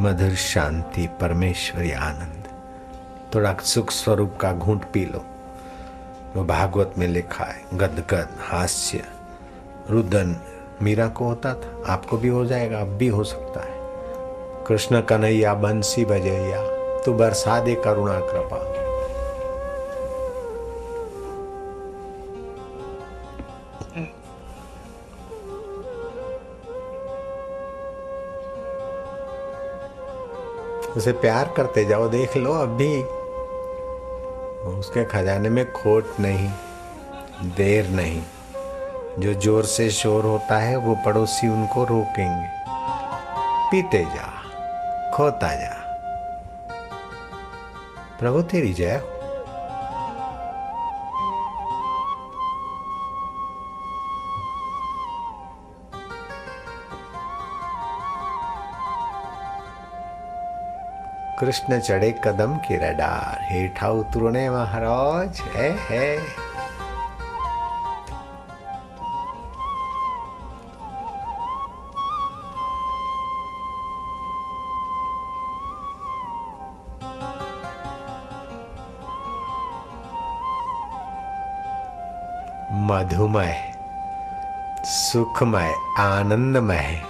मधुर शांति, परमेश्वरी आनंद। थोड़ा सुख स्वरूप का घूंट पी लो। वो भागवत में लिखा है, गदगद, हास्य, रुदन, मीरा को होता था, आपको भी हो जाएगा, अब भी हो सकता है। कृष्ण कन्हैया, बंसी बजैया, तू बरसा दे करुणा कृपा। उसे प्यार करते जाओ, देख लो अब भी। उसके खजाने में खोट नहीं, देर नहीं। जो ज़ोर से शोर होता है, वो पड़ोसी उनको रोकेंगे। पीते जा, खोता जा। प्रभु तेरी जय हो। कृष्ण चढ़े कदम की रडार। हेठा उतरने महाराज है है। मधुमय सुखमय आनंदमय।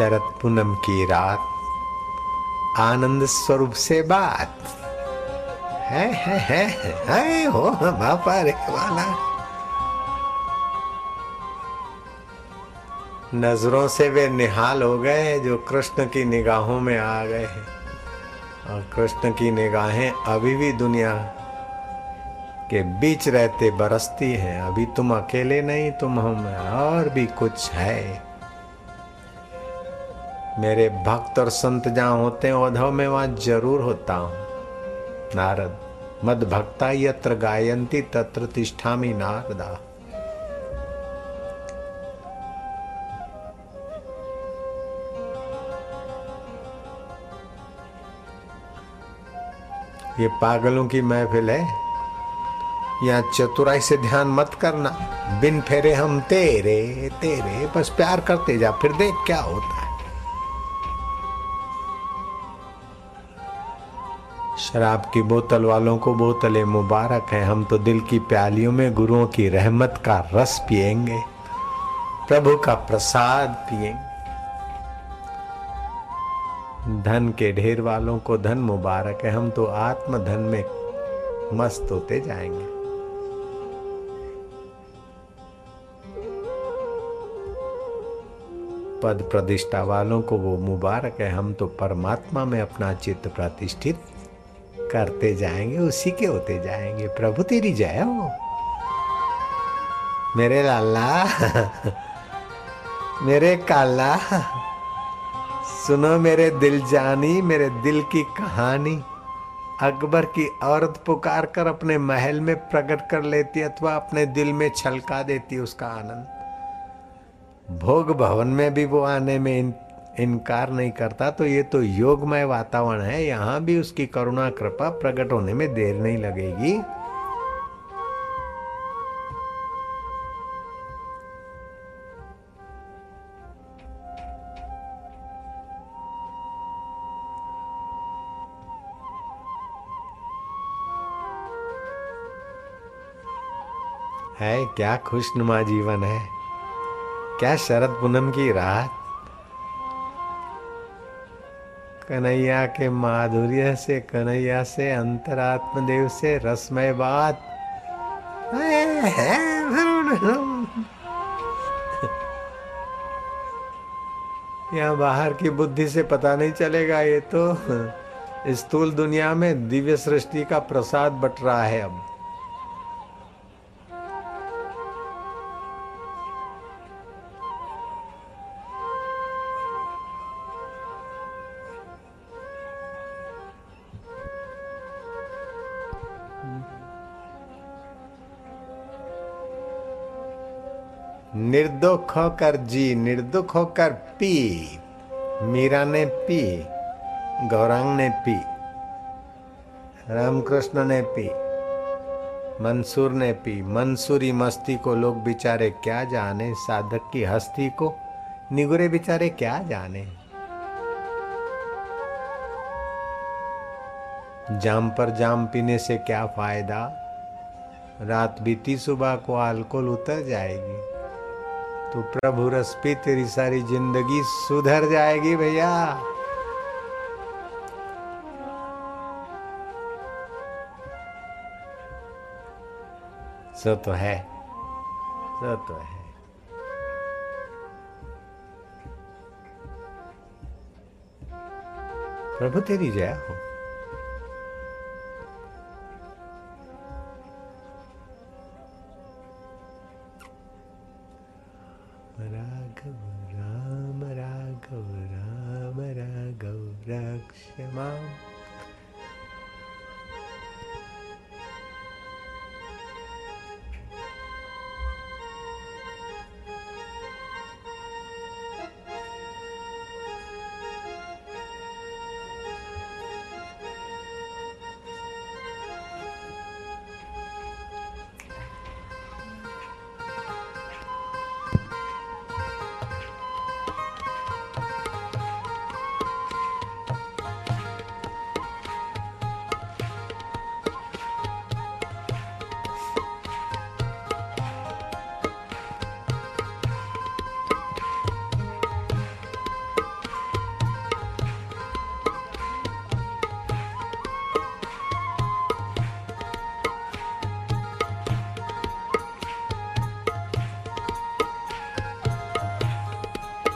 शरद पूनम की रात आनंद स्वरूप से बात। है है है, है हो बापा रे वाला। नज़रों से वे निहाल हो गए जो कृष्ण की निगाहों में आ गए हैं। और कृष्ण की निगाहें अभी भी दुनिया के बीच रहते बरसती हैं। अभी तुम अकेले नहीं तुम हम और भी कुछ है। मेरे भक्त और संत जहाँ होते हैं उद्धव में वहाँ ज़रूर होता हूँ। नारद, मद भक्ता यत्र गायंती तत्र तिष्ठामी नारदा। ये पागलों की महफिल है। यहाँ चतुराई से ध्यान मत करना। बिन फेरे हम तेरे तेरे बस प्यार करते जा, फिर देख क्या होता है। शराब की बोतल वालों को बोतलें मुबारक हैं। हम तो दिल की प्यालियों में गुरुओं की रहमत का रस पिएँगे प्रभु का प्रसाद पिएँगे धन के ढेर वालों को धन मुबारक है, हम तो आत्म धन में मस्त होते जाएँगे। पद प्रतिष्ठा वालों को वो मुबारक है, हम तो परमात्मा में अपना चित्त प्रतिष्ठित करते जाएँगे, उसी के होते जाएँगे। प्रभु तेरी जय हो। मेरे लाला, मेरे काला, सुनो मेरे दिल जानी, मेरे दिल की कहानी। अकबर की औरत पुकार कर अपने महल में प्रकट कर लेती अथवा अपने दिल में छलका देती उसका आनंद। भोग भवन में भी वो आने में इनकार नहीं करता तो ये तो योगमय वातावरण है। यहाँ भी उसकी करुणा, कृपा प्रकट होने में देर नहीं लगेगी। है, क्या खुशनुमा जीवन है। क्या शरद पूनम की रात। कन्हैया के माधुर्य से, कन्हैया से अंतरात्म देव से, रसमय बात। यहाँ बाहर की बुद्धि से पता नहीं चलेगा ये तो। स्थूल दुनिया में दिव्य सृष्टि का प्रसाद बट रहा है अब। निर्दुख होकर जी, निर्दुख होकर पी। मीरा ने पी, गौरांग ने पी, रामकृष्ण ने पी, मंसूर ने पी। मंसूरी मस्ती को लोग बेचारे क्या जाने, साधक की हस्ती को निगुरे बेचारे क्या जाने। जाम पर जाम पीने से क्या फ़ायदा? रात बीती सुबह को अल्कोहल उतर जाएगी। तो प्रभु रस पी तेरी सारी ज़िंदगी सुधर जाएगी भैया। सो तो है, सो तो है। प्रभु तेरी जय हो।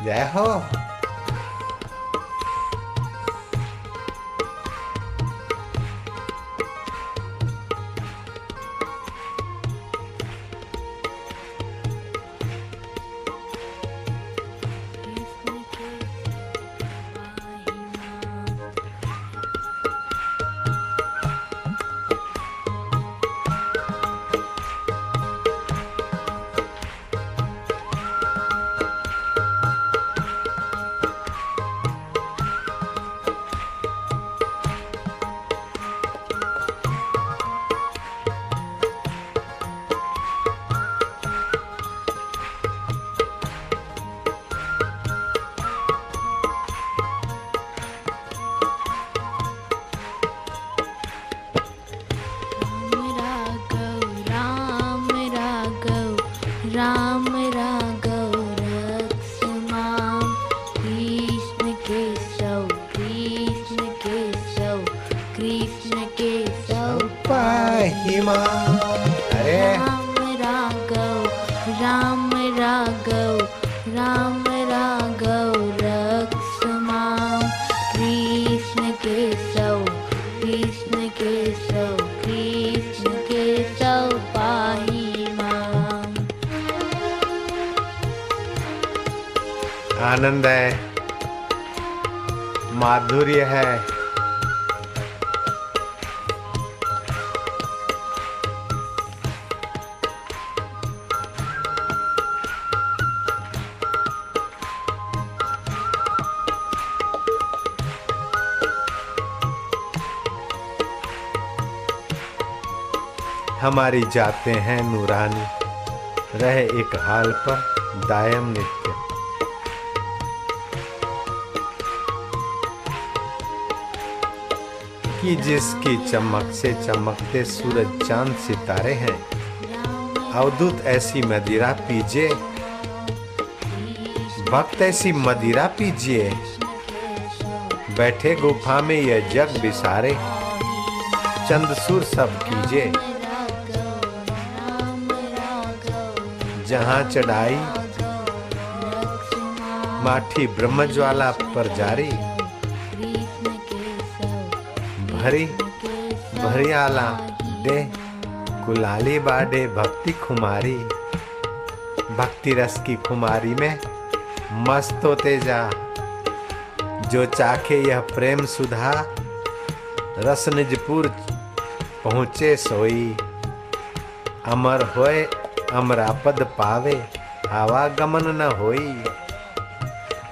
जय राम राघव रक्ष माम कृष्ण केशव कृष्ण केशव कृष्ण केशव। पाही माम अरे। राम राघव राम राघव। आनंद है माधुर्य है। हमारी जाते हैं नूरानी रहे एक हाल पर दायम नित्य। कि जिसकी चमक से चमकते सूरज चाँद सितारे हैं। अवधुत ऐसी मदिरा पीजिए। भक्त ऐसी मदिरा पीजिए। बैठे गुफा में यह जग बिसारे। चंदसूर सब कीजिए। जहाँ चढ़ाई, माठी ब्रह्मज्वाला पर जारी। भरी भरी आला डे कुलाली बाडे, भक्ति खुमारी, भक्ति रस की खुमारी में मस्त होते जा। जो चाखे यह प्रेम सुधा, रस निजपुर पहुँचे सोई। अमर होए, अमरापद पावे, आवागमन न होई।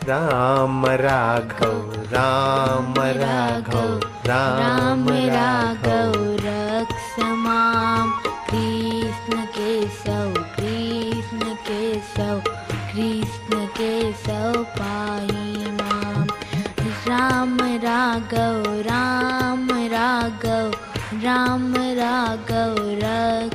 राम राघव राम राघव राम राघव रक्ष रक्षा कृष्ण केशव कृष्ण केशव कृष्ण केसवीमाग राम राघव राम राघव राम राघव रक्ष